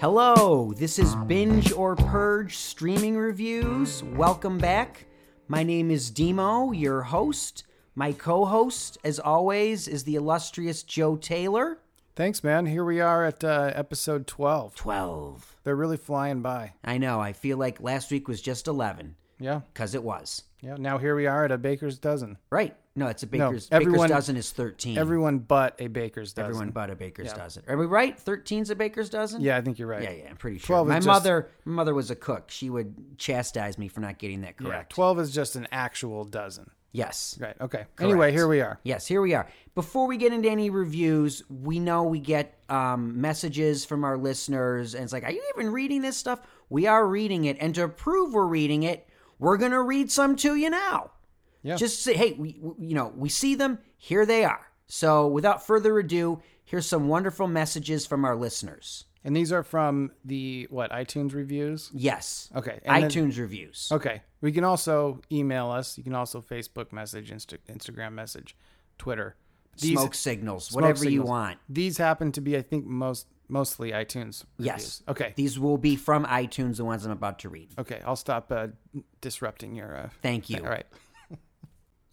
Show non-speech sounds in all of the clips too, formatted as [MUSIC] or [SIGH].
Hello, this is Binge or Purge Streaming Reviews. Welcome back. My name is Demo, your host. My co host, as always, is the illustrious Joe Taylor. Thanks, man. Here we are at uh, episode 12. 12. They're really flying by. I know, I feel like last week was just 11, Yeah. because it was. Yeah. Now here we are at a baker's dozen. Right. No, it's a No, baker's, everyone- baker's dozen is 13. Everyone but a baker's dozen. Everyone but a baker's Yeah. dozen. Are we right? 13's a baker's dozen? Yeah, I think you're right. Yeah, yeah, I'm pretty sure. 12 is My just- mother, my mother was a cook. She would chastise me for not getting that Yeah, correct. 12 is just an actual dozen. Yes. Right. Okay. Anyway, here we are. Yes, here we are. Before we get into any reviews, we know we get um, messages from our listeners, and it's like, "Are you even reading this stuff?" We are reading it, and to prove we're reading it, we're gonna read some to you now. Yeah. Just say, "Hey, we, you know, we see them. Here they are." So, without further ado, here's some wonderful messages from our listeners. And these are from the, what, iTunes reviews? Yes. Okay. and then- iTunes reviews. okay. We can also email us. You can also Facebook message, Insta- Instagram message, Twitter. These- Smoke signals, smoke whatever you want. These happen to be, I think, most mostly iTunes. Yes. Okay. These will be from iTunes, the ones I'm about to read. Okay. I'll stop uh, disrupting your. Uh, Thank you. all right. [LAUGHS]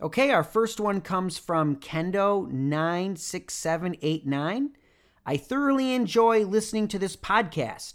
Okay, our first one comes from Kendo96789. I thoroughly enjoy listening to this podcast.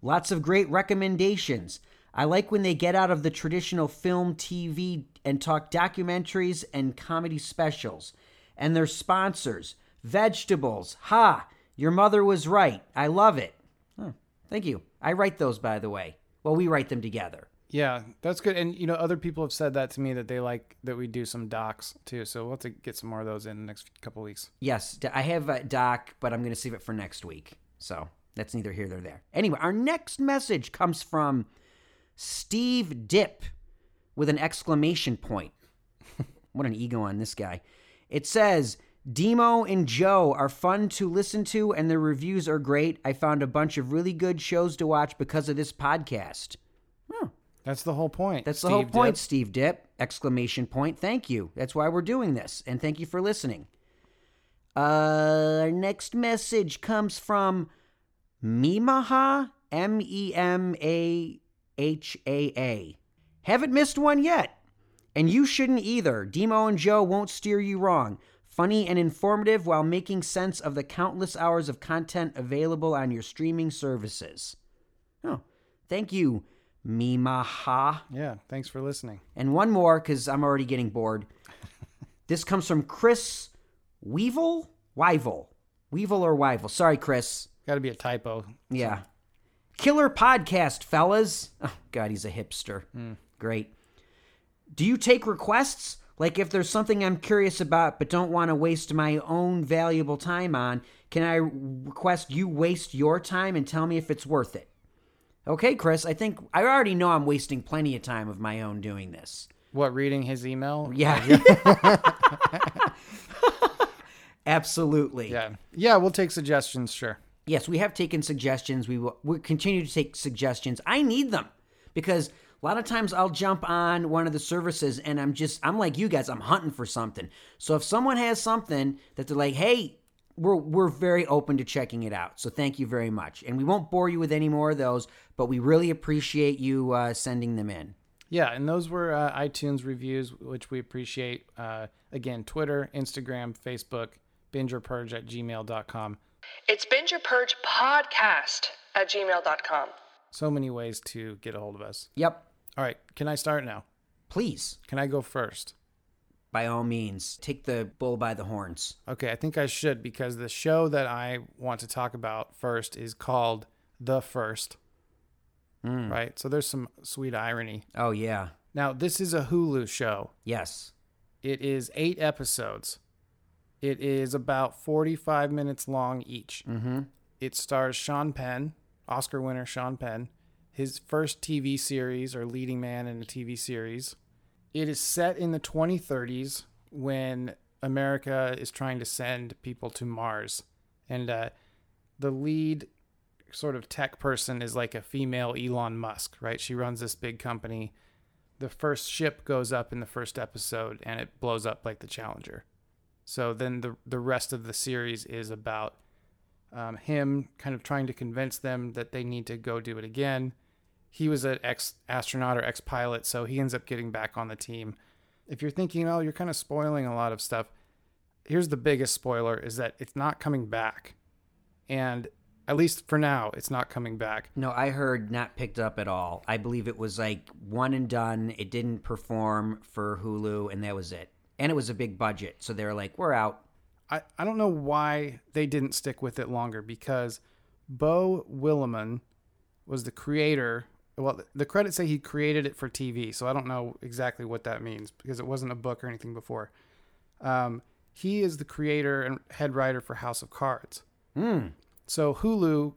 Lots of great recommendations. I like when they get out of the traditional film, TV, and talk documentaries and comedy specials. And their sponsors, vegetables. Ha! Your mother was right. I love it. Huh, thank you. I write those, by the way. Well, we write them together. Yeah, that's good. And you know, other people have said that to me that they like that we do some docs too. So we'll have to get some more of those in the next couple weeks. Yes, I have a doc, but I'm going to save it for next week. So that's neither here nor there. Anyway, our next message comes from Steve Dip with an exclamation point. [LAUGHS] what an ego on this guy. It says, Demo and Joe are fun to listen to, and their reviews are great. I found a bunch of really good shows to watch because of this podcast. That's the whole point. that's the whole point, Dip. Steve Dip! Exclamation point. Thank you. That's why we're doing this, and thank you for listening. Uh, our next message comes from Mimaha, M E M A H A A. Haven't missed one yet. And you shouldn't either. Demo and Joe won't steer you wrong. Funny and informative while making sense of the countless hours of content available on your streaming services. Oh, thank you, Mimaha. Yeah. Thanks for listening. And one more, because I'm already getting bored. [LAUGHS] this comes from Chris Weevil? Weevil. Weevil or Weevil. Sorry, Chris. Got to be a typo. Yeah. Killer podcast, fellas. Oh, God, he's a hipster. Hmm. Great. Do you take requests? Like if there's something I'm curious about but don't want to waste my own valuable time on, can I request you waste your time and tell me if it's worth it? Okay, Chris, I think I already know I'm wasting plenty of time of my own doing this. What? Reading his email? Yeah. [LAUGHS] Absolutely. Yeah. Yeah. We'll take suggestions. Sure. Yes, we have taken suggestions. We will we continue to take suggestions. I need them because a lot of times I'll jump on one of the services and I'm just I'm like you guys, I'm hunting for something. So if someone has something that they're like, "Hey, we're we're very open to checking it out." So thank you very much. And we won't bore you with any more of those, but we really appreciate you uh, sending them in. Yeah. And those were uh, iTunes reviews, which we appreciate. Uh, again, Twitter, Instagram, Facebook, bingerpurge at gmail.com. It's Binge or Purge Podcast at gmail.com. So many ways to get a hold of us. Yep. All right. Can I start now? Please, Can I go first? by all means, take the bull by the horns. Okay, I think I should because the show that I want to talk about first is called The First. Right? So there's some sweet irony. Oh yeah. Now, this is a Hulu show. Yes. It is eight episodes. It is about 45 minutes long each. Mhm. It stars Sean Penn, Oscar winner Sean Penn, his first TV series or leading man in a TV series. It is set in the 2030s when America is trying to send people to Mars. And uh, the lead sort of tech person is like a female Elon Musk, right? She runs this big company. The first ship goes up in the first episode and it blows up like the Challenger. So then the the rest of the series is about Um, him kind of trying to convince them that they need to go do it again. He was an ex astronaut or ex pilot, so he ends up getting back on the team. If you're thinking, oh, you're kind of spoiling a lot of stuff, here's the biggest spoiler is that it's not coming back. And at least for now, it's not coming back. No, I heard not picked up at all. I believe it was like one and done. It didn't perform for Hulu, and that was it. And it was a big budget, so they were like, "We're out." I, I don't know why they didn't stick with it longer because Beau Willimon was the creator. Well, the credits say he created it for TV, so I don't know exactly what that means because it wasn't a book or anything before. Um, he is the creator and head writer for House of Cards. Hmm. So Hulu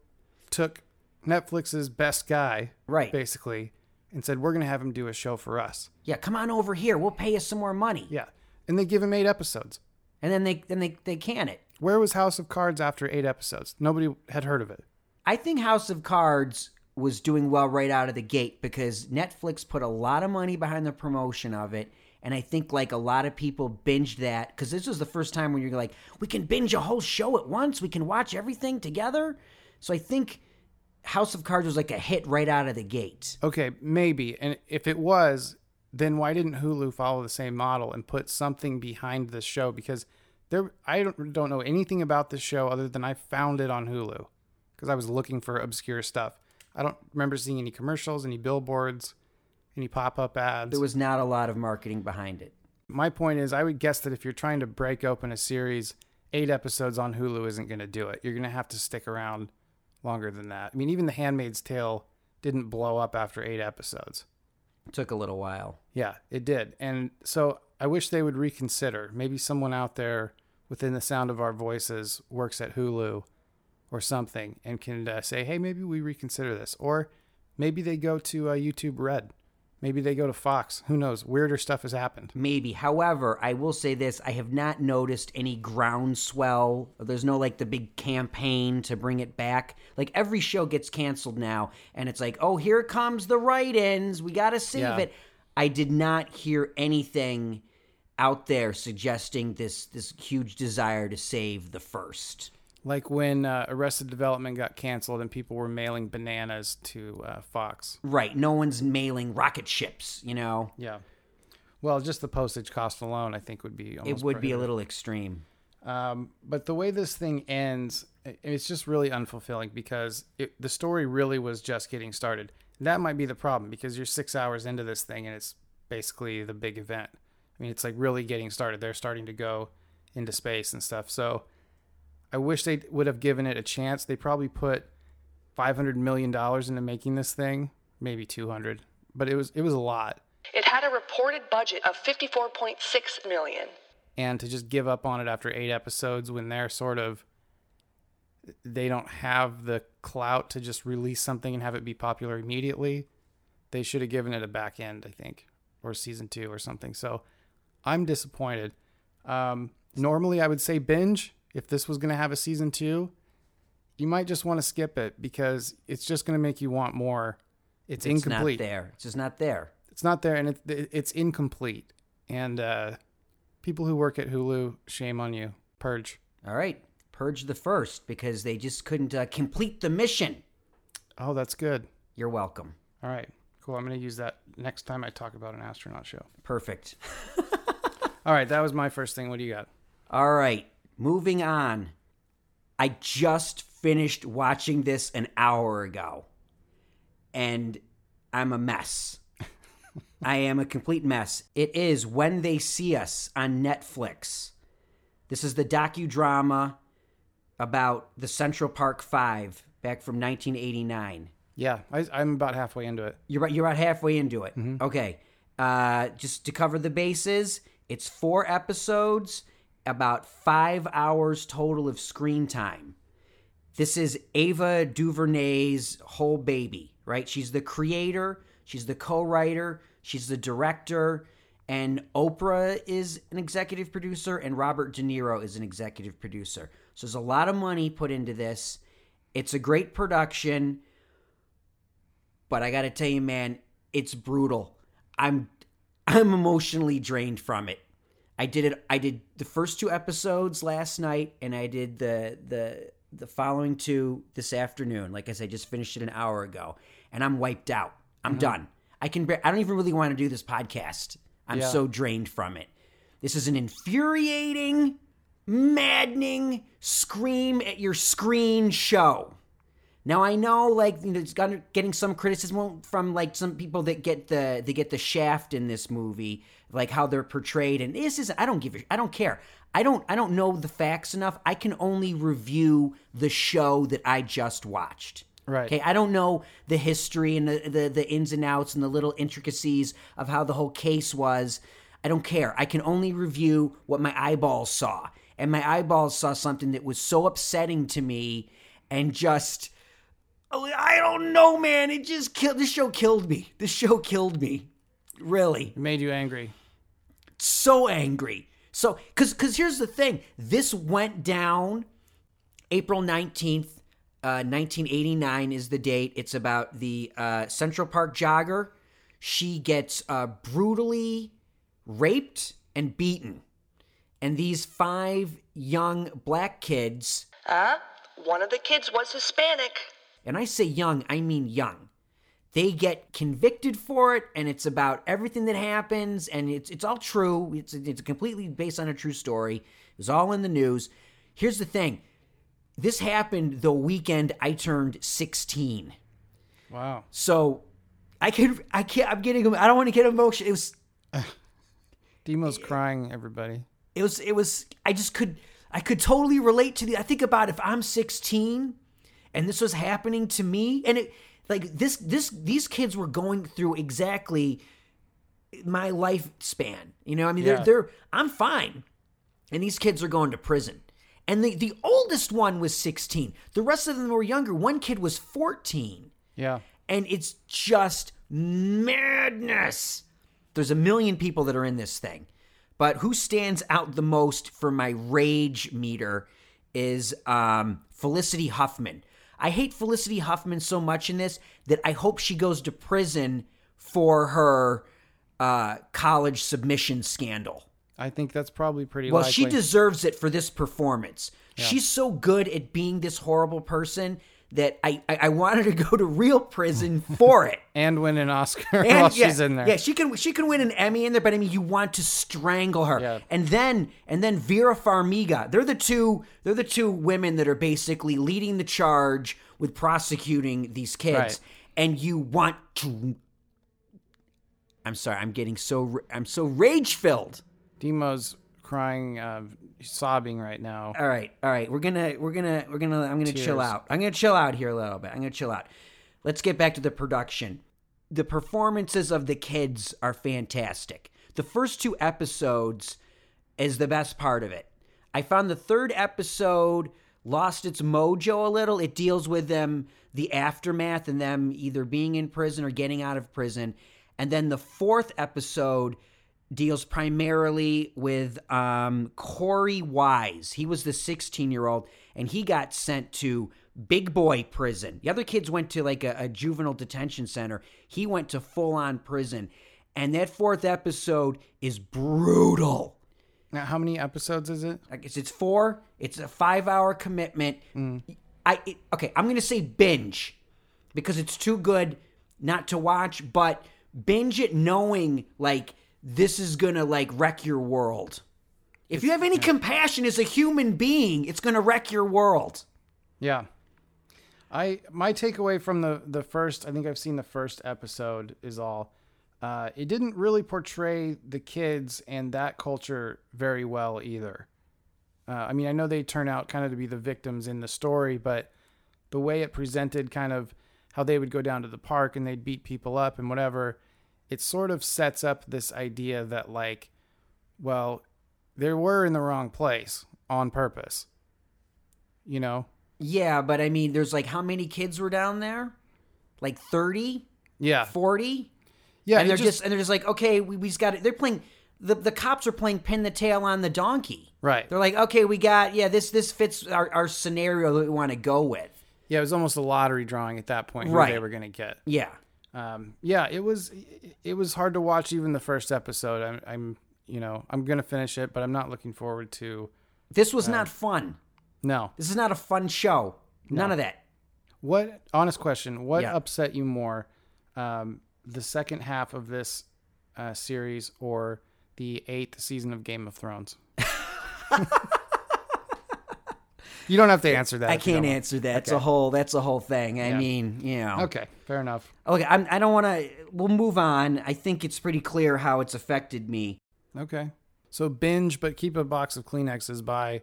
took Netflix's best guy, Right. basically, and said, We're going to have him do a show for us. Yeah, come on over here. We'll pay you some more money. Yeah. And they give him eight episodes. And then they then they they can it. Where was House of Cards after eight episodes? Nobody had heard of it. I think House of Cards was doing well right out of the gate because Netflix put a lot of money behind the promotion of it. And I think like a lot of people binged that because this was the first time when you're like, we can binge a whole show at once. We can watch everything together. So I think House of Cards was like a hit right out of the gate. Okay, maybe. And if it was, then why didn't Hulu follow the same model and put something behind this show? Because there, I don't know anything about this show other than I found it on Hulu because I was looking for obscure stuff. I don't remember seeing any commercials, any billboards, any pop up ads. There was not a lot of marketing behind it. My point is, I would guess that if you're trying to break open a series, eight episodes on Hulu isn't going to do it. You're going to have to stick around longer than that. I mean, even The Handmaid's Tale didn't blow up after eight episodes. It took a little while. Yeah, it did. And so I wish they would reconsider. Maybe someone out there within the sound of our voices works at Hulu or something and can uh, say, hey, maybe we reconsider this. Or maybe they go to uh, YouTube Red. Maybe they go to Fox. Who knows? Weirder stuff has happened. Maybe. However, I will say this I have not noticed any groundswell. There's no like the big campaign to bring it back. Like every show gets canceled now, and it's like, oh, here comes the write ins. We got to save Yeah. it. I did not hear anything out there suggesting this this huge desire to save the first. Like when uh, Arrested Development got canceled and people were mailing bananas to uh, Fox. Right. No one's mailing rocket ships, you know? Yeah. Well, just the postage cost alone, I think, would be It would be a little extreme. Um, but the way this thing ends, it's just really unfulfilling because it, the story really was just getting started. That might be the problem because you're six hours into this thing and it's basically the big event. I mean, it's like really getting started. They're starting to go into space and stuff. So I wish they would have given it a chance. They probably put five hundred million dollars into making this thing, maybe two hundred, but it was it was a lot. It had a reported budget of 54.6 million. and to just give up on it after eight episodes when they're sort of they don't have the clout to just release something and have it be popular immediately they should have given it a back end i think or season two or something so i'm disappointed um, normally i would say binge if this was going to have a season two you might just want to skip it because it's just going to make you want more it's, It's incomplete not there. It's just not there. it's not there and it, it's incomplete and uh, people who work at hulu shame on you purge All right. Purge the first because they just couldn't uh, complete the mission. oh that's good You're welcome. all right cool i'm going to use that next time i talk about an astronaut show Perfect. [LAUGHS] all right that was my first thing what do you got All right. Moving on. I just finished watching this an hour ago, and I'm a mess. [LAUGHS] I am a complete mess. It is When They See Us on Netflix. This is the docudrama about the Central Park Five back from 1989. yeah I, i'm about halfway into it You're right. You're about halfway into it. Okay. Uh, just to cover the bases, it's four episodes, about five hours total of screen time. This is Ava DuVernay's whole baby, right? She's the creator, she's the co-writer, she's the director, and Oprah is an executive producer, and Robert De Niro is an executive producer. So there's a lot of money put into this. It's a great production but I got to tell you, man, it's brutal. I'm I'm emotionally drained from it. I did it. I did the first two episodes last night, and I did the the the following two this afternoon. Like I said, I just finished it an hour ago, and I'm wiped out. I'm mm-hmm. done. I can. I don't even really want to do this podcast. I'm Yeah. so drained from it. This is an infuriating, maddening, scream at your screen show. Now I know, like, you know, it's got, getting some criticism from like some people that get the they get the shaft in this movie, like how they're portrayed. And this is I don't give a, I don't care. I don't I don't know the facts enough. I can only review the show that I just watched. Right. Okay. I don't know the history and the, the the ins and outs and the little intricacies of how the whole case was. I don't care. I can only review what my eyeballs saw. And my eyeballs saw something that was so upsetting to me and just Oh, I don't know, man. It just killed. This show killed me. This show killed me. Really, It made you angry. So angry. So, cause, cause here's the thing. This went down April nineteenth, uh, nineteen eighty nine is the date. It's about the uh, Central Park jogger. She gets uh, brutally raped and beaten, and these five young black kids Uh, one of the kids was Hispanic. and I say young, I mean young. They get convicted for it, and it's about everything that happens, and it's it's all true. It's it's completely based on a true story. It was all in the news. Here's the thing: this happened the weekend I turned 16. Wow. So I could I can't I'm getting I don't want to get emotional. It was [SIGHS] Demo's crying, everybody. it was it was I just could I could totally relate to the I think about if I'm 16 and this was happening to me and it like this this these kids were going through exactly my lifespan. You know, I mean Yeah. they're they're I'm fine. And these kids are going to prison. And the the oldest one was 16. The rest of them were younger. One kid was 14 Yeah. and it's just madness. There's a million people that are in this thing, but who stands out the most for my rage meter is um, Felicity Huffman. I hate Felicity Huffman so much in this that I hope she goes to prison for her uh, college submission scandal. I think that's probably pretty Well, likely. she deserves it for this performance. She's so good at being this horrible person that I, I, I want her to go to real prison for it. [LAUGHS] and win an Oscar And while yeah, she's in there. Yeah, she can she can win an Emmy in there, but I mean you want to strangle her. Yeah. And then and then Vera Farmiga. They're the two they're the two women that are basically leading the charge with prosecuting these kids. Right. And you want to I'm sorry, I'm getting so I'm so rage filled. Demo's crying, uh, sobbing right now. All right, all right. We're gonna we're gonna we're gonna I'm gonna chill out. I'm gonna chill out here a little bit. I'm gonna chill out. Let's get back to the production. The performances of the kids are fantastic. The first two episodes is the best part of it. I found the third episode lost its mojo a little. It deals with them the aftermath and them either being in prison or getting out of prison. And then the fourth episode deals primarily with um, Korey Wise. He was the 16 year old, and he got sent to big boy prison. The other kids went to like a, a juvenile detention center. He went to full on prison. And that fourth episode is brutal. Now, how many episodes is it? I guess it's four. It's a five hour commitment. I it, okay. I'm gonna say binge because it's too good not to watch, but binge it knowing like this is gonna like wreck your world. If you have any compassion as a human being, it's gonna wreck your world. Yeah. I my takeaway from the the first I think I've seen the first episode is all uh, it didn't really portray the kids and that culture very well either. Uh, I mean, I know they turn out kind of to be the victims in the story, but the way it presented kind of how they would go down to the park and they'd beat people up and whatever, it sort of sets up this idea that like, well, they were in the wrong place on purpose. You know? Yeah, but I mean, there's like how many kids were down there? Like 30, Yeah. 40? Yeah. and they're just, and they're just like, okay, we, we just got it. They're playing. The, the cops are playing pin the tail on the donkey. Right. They're like, okay, we got yeah, this this fits our, our scenario that we want to go with. Yeah, it was almost a lottery drawing at that point who Right. they were going to get. Yeah, Um, yeah, it was it was hard to watch even the first episode. I'm, I'm you know I'm going to finish it, but I'm not looking forward to. this was not fun. No. This is not a fun show. None of that. What honest question? What Yeah. upset you more, um, the second half of this uh, series or the eighth season of Game of Thrones? [LAUGHS] [LAUGHS] you don't have to answer that. I can't answer that. It's a whole. That's a whole thing. I Yeah. mean, you know. Okay, fair enough. Okay. I'm, I don't want to. We'll move on. I think it's pretty clear how it's affected me. Okay, so binge, but keep a box of Kleenexes by,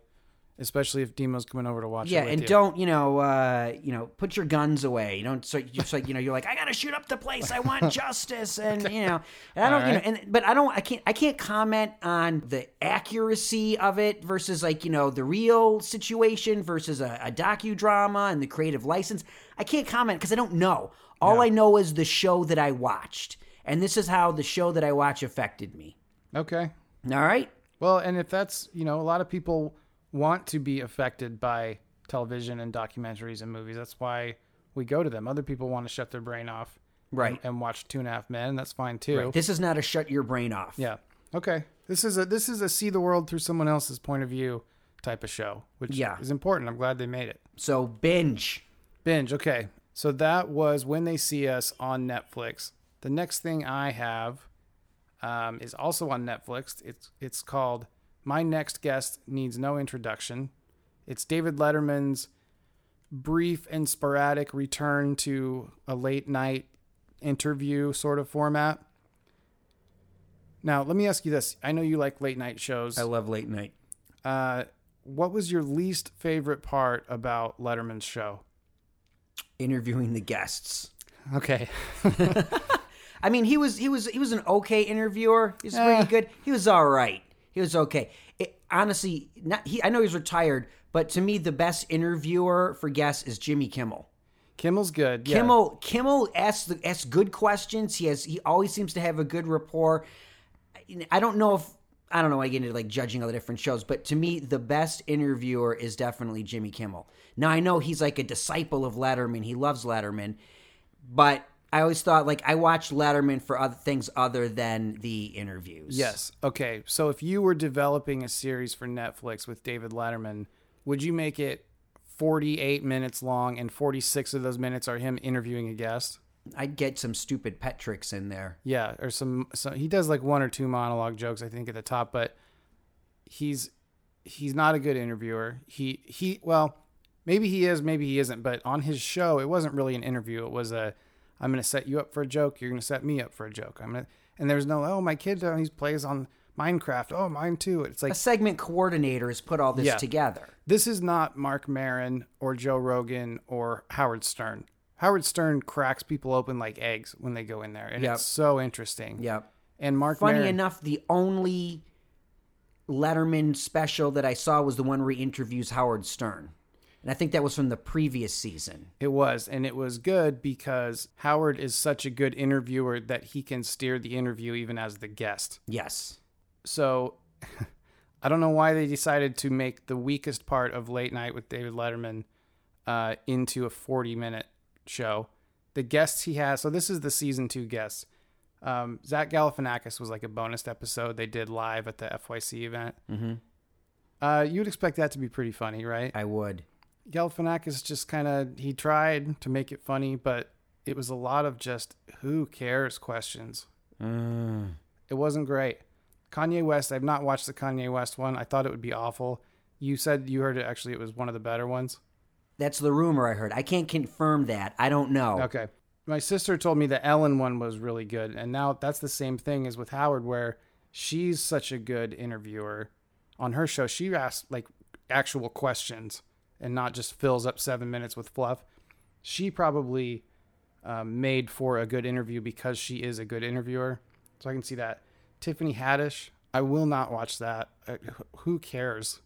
especially if Demo's coming over to watch. Yeah, and you. don't you know? Uh, you know, put your guns away. You don't. So just like you know, you're like, I gotta shoot up the place. I want [LAUGHS] justice, and you know, and I don't. You know, and but I don't. I can't. I can't comment on the accuracy of it versus like you know the real situation versus a, a docudrama and the creative license. I can't comment because I don't know. All Yeah. I know is the show that I watched, and this is how the show that I watch affected me. Okay. All right. Well, and if that's, you know, a lot of people want to be affected by television and documentaries and movies. That's why we go to them. Other people want to shut their brain off Right. and, and watch Two and a Half Men. That's fine too. This is not a shut your brain off. Yeah. Okay. This is a this is a see the world through someone else's point of view type of show, which Yeah. is important. I'm glad they made it. So binge. Binge. Okay. So that was when they see us on Netflix. The next thing I have um, is also on Netflix. It's it's called My Next Guest Needs No Introduction. It's David Letterman's brief and sporadic return to a late night interview sort of format. Now, let me ask you this. I know you like late night shows. I love late night. Uh, what was your least favorite part about Letterman's show? Interviewing the guests. Okay. [LAUGHS] I mean, he was he was he was an okay interviewer. He was Eh. pretty good. He was all right. He was okay. It, honestly, not he. I know he's retired, but to me, the best interviewer for guests is Jimmy Kimmel. Kimmel's good. yeah. Kimmel Kimmel asks the, asks good questions. He has he always seems to have a good rapport. I don't know if I don't know. I get into like judging all the different shows, but to me, the best interviewer is definitely Jimmy Kimmel. Now I know he's like a disciple of Letterman. He loves Letterman, but I always thought like I watched Letterman for other things other than the interviews. Yes. Okay. So if you were developing a series for Netflix with David Letterman, would you make it 48 minutes long and 46 of those minutes are him interviewing a guest? I'd get some stupid pet tricks in there. Yeah, or some, some he does like one or two monologue jokes I think at the top, but he's he's not a good interviewer. He he well, maybe he is, maybe he isn't, but on his show it wasn't really an interview. It was a I'm going to set you up for a joke, you're going to set me up for a joke. I'm going to and there's no oh my kid uh, he plays on Minecraft. Oh, mine too. It's like A segment coordinator has put all this Yeah. together. this is not Marc Maron or Joe Rogan or Howard Stern. Howard Stern cracks people open like eggs when they go in there, and Yep. it's so interesting. Yep. And Marc Funny Maron, enough, the only Letterman special that I saw was the one where he interviews Howard Stern. And I think that was from the previous season. It was, and it was good because Howard is such a good interviewer that he can steer the interview even as the guest. Yes. So [LAUGHS] I don't know why they decided to make the weakest part of Late Night with David Letterman uh, into a 40 minute show. The guests he has, so this is the season two guests. Um, Zach Galifianakis was like a bonus episode they did live at the FYC event. Mm-hmm. Uh, you'd expect that to be pretty funny, right? I would. Galifianakis just kind of he tried to make it funny, but it was a lot of just who cares questions. Mm. It wasn't great. Kanye West, I've not watched the Kanye West one. I thought it would be awful. You said you heard it actually it was one of the better ones. That's the rumor I heard. I can't confirm that. I don't know. Okay. My sister told me the Ellen one was really good, and now that's the same thing as with Howard where she's such a good interviewer. On her show, she asked like actual questions and not just fills up 7 minutes with fluff. She probably um, made for a good interview because she is a good interviewer. So I can see that. Tiffany Haddish, I will not watch that. Uh, who cares?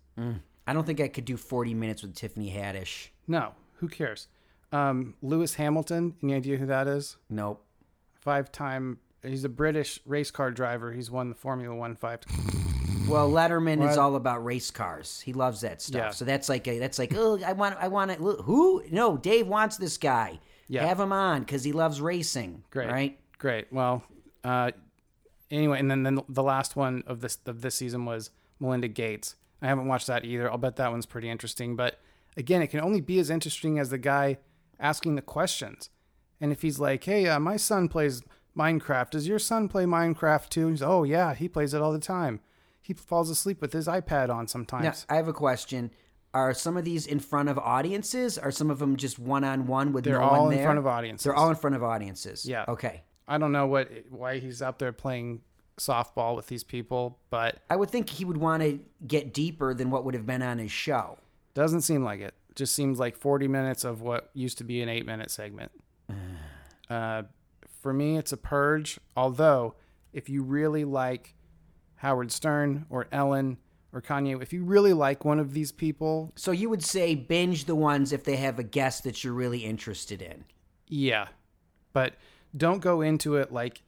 I don't think I could do 40 minutes with Tiffany Haddish. No, who cares? Um, Lewis Hamilton, any idea who that is? Nope. Five time, he's a British race car driver. He's won the Formula One five. Well, Letterman is all about race cars. He loves that stuff. Yeah. So that's like a, that's like oh I want I want it. Who? No, Dave wants this guy. Yeah. Have him on because he loves racing. Great. Right. Great. Well, uh, anyway, and then, then the last one of this of this season was Melinda Gates. I haven't watched that either. I'll bet that one's pretty interesting. But again, it can only be as interesting as the guy asking the questions. And if he's like, "Hey, uh, my son plays Minecraft. Does your son play Minecraft too?" He's, "Oh yeah, he plays it all the time. He falls asleep with his iPad on Now, sometimes." I have a question. Are some of these in front of audiences? Are some of them just one on one with They're no all one in there? front of audiences. They're all in front of audiences. Yeah. Okay. I don't know what why he's out there playing softball with these people, but I would think he would want to get deeper than what would have been on his show. doesn't seem like it. Just seems like 40 minutes of what used to be an 8-minute segment. [SIGHS] uh, for me it's a purge, although if you really like Howard Stern or Ellen or Kanye, if you really like one of these people, So you would say binge the ones if they have a guest that you're really interested in. Yeah. But don't go into it like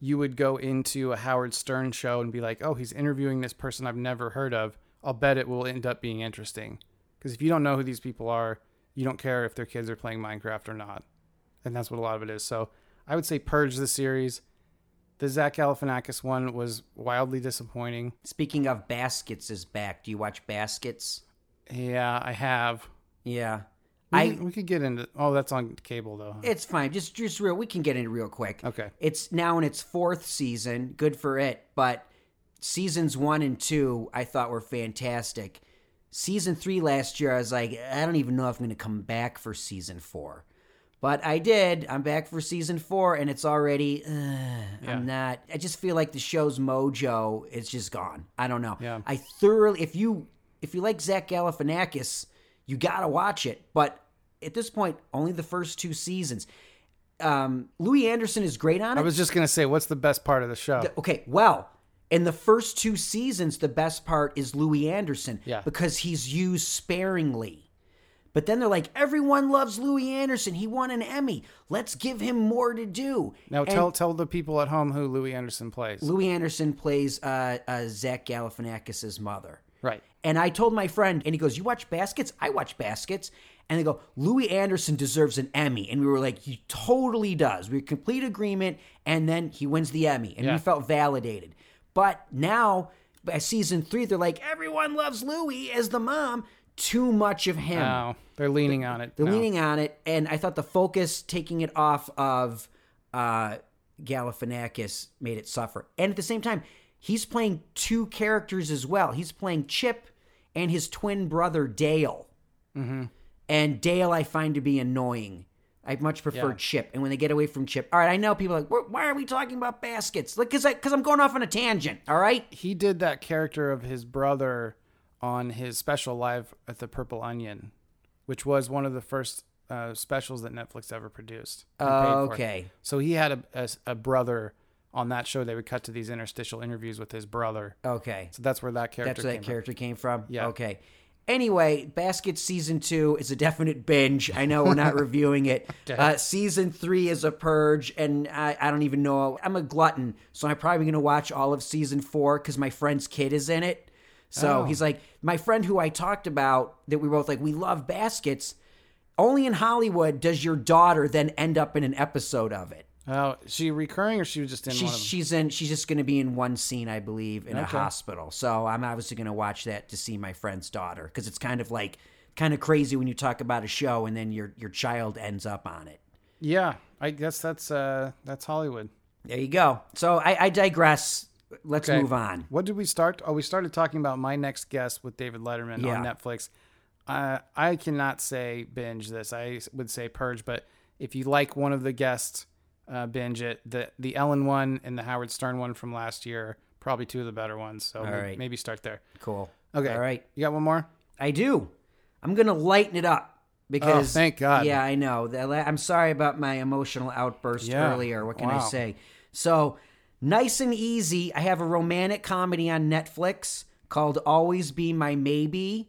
you would go into a Howard Stern show and be like, oh, he's interviewing this person I've never heard of. I'll bet it will end up being interesting. Because if you don't know who these people are, you don't care if their kids are playing Minecraft or not. And that's what a lot of it is. So I would say purge the series. The Zach Galifianakis one was wildly disappointing. Speaking of Baskets is back. Do you watch Baskets? Yeah, I have. Yeah. We, I could- we could get into. Oh, that's on cable though. it's fine. Just just real we can get into it real quick. Okay. It's now in its fourth season. Good for it. But seasons one and two I thought were fantastic. Season three last year, I was like, I don't even know if I'm gonna come back for season four. But I did. I'm back for season four, and it's already. Uh, Yeah. I'm not. I just feel like the show's mojo is just gone. I don't know. Yeah. I thoroughly. If you if you like Zach Galifianakis, you gotta watch it. But at this point, only the first two seasons. Um, Louie Anderson is great on it. I was just gonna say, what's the best part of the show? Okay, well, in the first two seasons, the best part is Louie Anderson. Yeah. Because he's used sparingly. But then they're like, everyone loves Louie Anderson. He won an Emmy. Let's give him more to do. Now And tell tell the people at home who Louie Anderson plays. Louie Anderson plays uh, uh, Zach Galifianakis's mother. Right. And I told my friend, and he goes, You watch baskets? I watch baskets. And they go, Louie Anderson deserves an Emmy. And we were like, He totally does. We were complete agreement. And then he wins the Emmy. And Yeah. we felt validated. But now, by season three, they're like, Everyone loves Louie as the mom. Too much of him. No, they're leaning on it. They're No. leaning on it, and I thought the focus taking it off of uh, Galifianakis made it suffer. And at the same time, he's playing two characters as well. He's playing Chip and his twin brother Dale. Mm-hmm. And Dale, I find to be annoying. I much prefer Yeah. Chip. And when they get away from Chip, all right, I know people are like, why are we talking about baskets? Like, because because I'm going off on a tangent. All right. He did that character of his brother on his special live at the Purple Onion, which was one of the first uh, specials that Netflix ever produced. for. Okay. So he had a, a, a brother on that show. They would cut to these interstitial interviews with his brother. Okay. So that's where that character That's where came that from. character came from. Yeah. Okay. Anyway, Basket season two is a definite binge. I know we're not [LAUGHS] reviewing it. Uh, season three is a purge, and I, I don't even know. I'm a glutton, so I'm probably going to watch all of season four because my friend's kid is in it. So Oh. he's like, my friend who I talked about that we both like, we love baskets. Only in Hollywood does your daughter then end up in an episode of it. Oh, is she recurring or she was just in one She's she's in she's just going to be in one scene, I believe, in a hospital. So I'm obviously going to watch that to see my friend's daughter because it's kind of like kind of crazy when you talk about a show and then your your child ends up on it. yeah, I guess that's uh that's Hollywood. There you go. So I, I digress. Let's Okay. move on. What did we start? Oh, we started talking about my next guest with David Letterman Yeah. on Netflix. Uh, I cannot say binge this. I would say purge, but if you like one of the guests, uh, binge it. The the Ellen one and the Howard Stern one from last year, probably two of the better ones. So may- right. maybe start there. Cool. Okay. All right. You got one more? I do. I'm going to lighten it up because Oh, thank God. Yeah, I know. I'm sorry about my emotional outburst Yeah. earlier. What can I say? So, nice and easy. I have a romantic comedy on Netflix called Always Be My Maybe.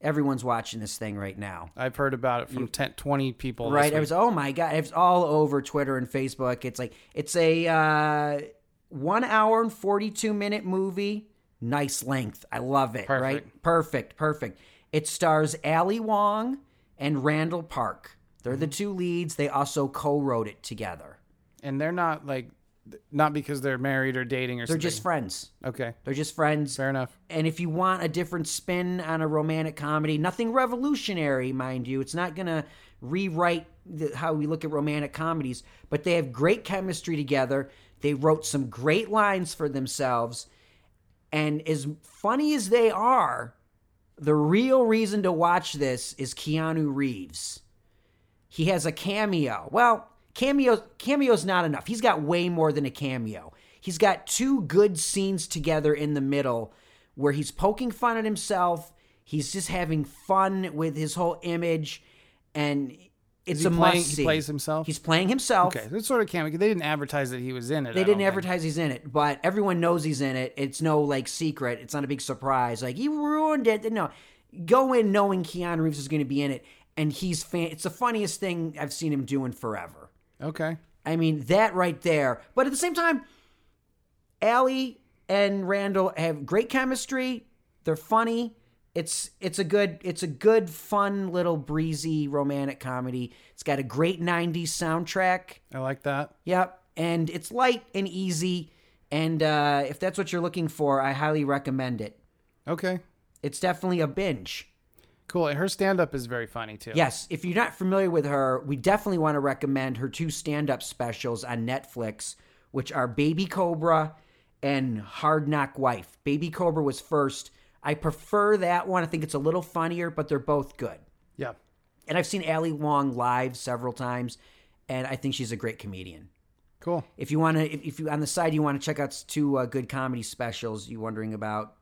Everyone's watching this thing right now. I've heard about it from 10, 20 people. Right? I week. was oh my god, it's all over Twitter and Facebook. It's like it's a uh, one hour and forty two minute movie. Nice length. I love it. Right? Perfect. Perfect. Perfect. It stars Ali Wong and Randall Park. They're Mm-hmm. the two leads. They also co-wrote it together. and they're not like not because they're married or dating or something. They're something. just friends. okay. They're just friends. Fair enough. And if you want a different spin on a romantic comedy, nothing revolutionary, mind you, it's not going to rewrite the, how we look at romantic comedies, but they have great chemistry together. They wrote some great lines for themselves. And as funny as they are, the real reason to watch this is Keanu Reeves. He has a cameo. Well, cameo cameo's not enough. He's got way more than a cameo. He's got two good scenes together in the middle where he's poking fun at himself. He's just having fun with his whole image, and it's a playing- must he plays himself? He's playing himself. Okay, that's sort of cameo. They didn't advertise that he was in it. They I didn't don't think. advertise he's in it, but everyone knows he's in it. It's no like secret. It's not a big surprise. Like he ruined it. No, go in knowing Keanu Reeves is going to be in it, and he's fan. It's the funniest thing I've seen him doing forever. Okay. I mean that right there. But at the same time, Ali and Randall have great chemistry. They're funny. It's it's a good it's a good fun little breezy romantic comedy. It's got a great 90s soundtrack. I like that. Yep. And it's light and easy. And uh, if that's what you're looking for, I highly recommend it. Okay. It's definitely a binge. Cool. And her stand up is very funny too. Yes, if you're not familiar with her, we definitely want to recommend her two stand up specials on Netflix, which are Baby Cobra and Hard Knock Wife. Baby Cobra was first. I prefer that one. I think it's a little funnier, but they're both good. Yeah. And I've seen Ali Wong live several times, and I think she's a great comedian. Cool. If you want to, if, if you on the side you want to check out two uh, good comedy specials, you wondering about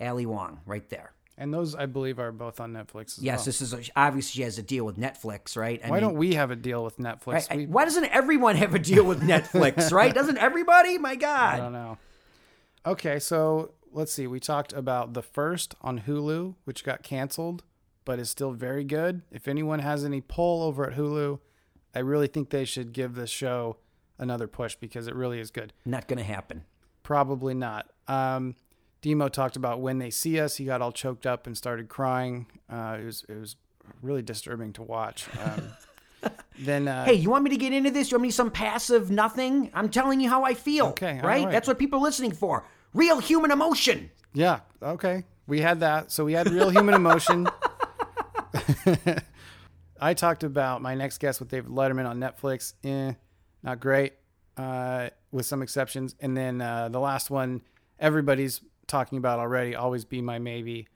Ali Wong right there. And those, I believe, are both on Netflix as Yes, well. this is a, obviously she has a deal with Netflix, right? I Why mean, don't we have a deal with Netflix? right, we, why doesn't everyone have a deal with Netflix, [LAUGHS] right? Doesn't everybody? My God, I don't know. Okay, so let's see. We talked about the first on Hulu, which got canceled, but is still very good. If anyone has any pull over at Hulu, I really think they should give this show another push because it really is good. Not going to happen. Probably not. Um, Demo talked about when they see us, he got all choked up and started crying. Uh, it was it was really disturbing to watch. Um, [LAUGHS] then uh, Hey, you want me to get into this? You want me some passive nothing? I'm telling you how I feel. Okay, right? right. That's what people are listening for. Real human emotion. Yeah. Okay. We had that. So we had real human emotion. [LAUGHS] I talked about my next guest with David Letterman on Netflix. Eh, not great, uh, with some exceptions. And then uh, the last one, everybody's talking about already. Always be my maybe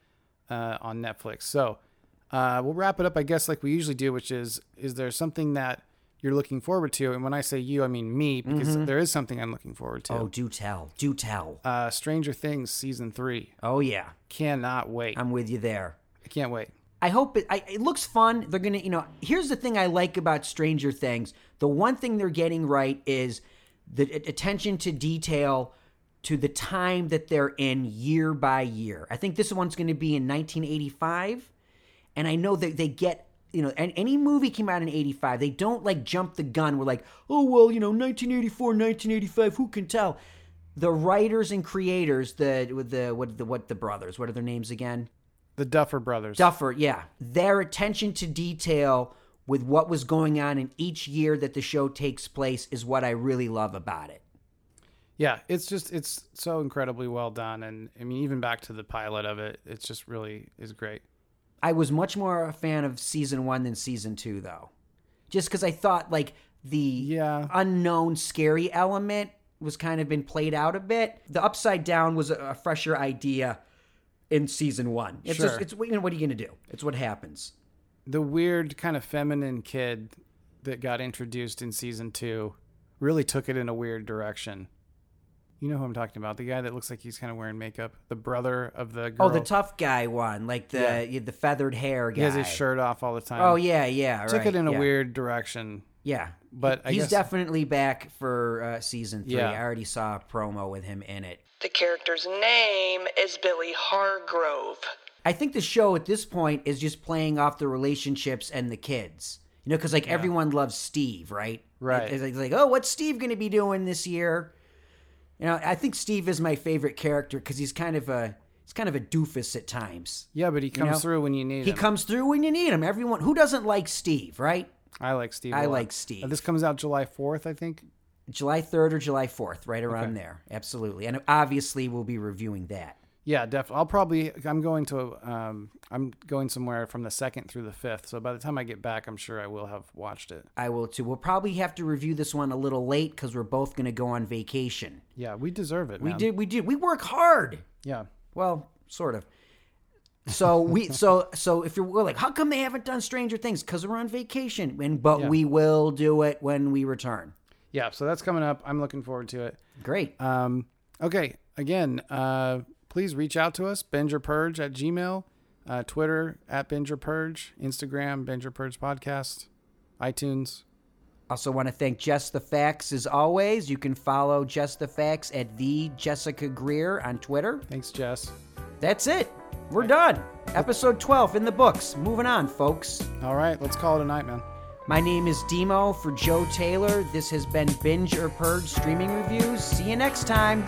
uh, on Netflix. So uh, we'll wrap it up, I guess, like we usually do, which is: is there something that you're looking forward to? And when I say you, I mean me, because there is something I'm looking forward to. Oh, do tell. Do tell. Uh, Stranger Things season three. Oh, yeah. Cannot wait. I'm with you there. I can't wait. I hope it, I, it looks fun. They're gonna, you know. Here's the thing I like about Stranger Things. The one thing they're getting right is the attention to detail, to the time that they're in year by year. I think this one's going to be in 1985, and I know that they get. You know, and any movie came out in 85, they don't like jump the gun. We're like, oh, well, you know, 1984, 1985, who can tell? The writers and creators, the, the, what, the, what the brothers, what are their names again? The Duffer Brothers. Duffer, yeah. Their attention to detail with what was going on in each year that the show takes place is what I really love about it. Yeah, it's just it's so incredibly well done, and I mean even back to the pilot of it, it's just really is great. I was much more a fan of season one than season two, though. Just because I thought, like, the Yeah. unknown scary element was kind of been played out a bit. The upside down was a, fresher idea in season one. It's Sure. just, it's, you know, what are you going to do? It's what happens. The weird kind of feminine kid that got introduced in season two really took it in a weird direction. You know who I'm talking about? The guy that looks like he's kind of wearing makeup. The brother of the girl. Oh, the tough guy one, like the Yeah. yeah, the feathered hair guy. He has his shirt off all the time. Oh yeah, yeah. took right, it in a weird direction. Yeah, But I he's guess- definitely back for uh, season three. Yeah. I already saw a promo with him in it. The character's name is Billy Hargrove. I think the show at this point is just playing off the relationships and the kids. You know, because like everyone loves Steve, right? Right. It's like, like, oh, what's Steve going to be doing this year? You know, I think Steve is my favorite character because he's kind of a he's kind of a doofus at times. Yeah, but he comes know, through when you need He him. He comes through when you need him. Everyone who doesn't like Steve, right? I like Steve. a I like Steve. Uh, this comes out July 4th, I think. July 3rd or July 4th, right around Okay. there. Absolutely. And obviously, we'll be reviewing that. Yeah, definitely. I'll probably. I'm going to. Um, I'm going somewhere from the second through the fifth. So by the time I get back, I'm sure I will have watched it. I will too. We'll probably have to review this one a little late because we're both going to go on vacation. Yeah, we deserve it. We did. We did. We work hard. Yeah. Well, sort of. So we [LAUGHS] so so if you're like, how come they haven't done Stranger Things? Because we're on vacation, and but Yeah. we will do it when we return. Yeah. So that's coming up. I'm looking forward to it. Great. Um, okay. Again, uh, please reach out to us, Binge or Purge at Gmail, uh, Twitter at Binge or Purge, Instagram, Binge or Purge Podcast, iTunes. Also, want to thank Jess the Facts as always. You can follow Jess the Facts at the Jessica Greer on Twitter. Thanks, Jess. That's it. We're done. Episode 12 in the books. Moving on, folks. All right. Let's call it a night, man. My name is Demo for Joe Taylor. This has been Binge or Purge Streaming Reviews. See you next time.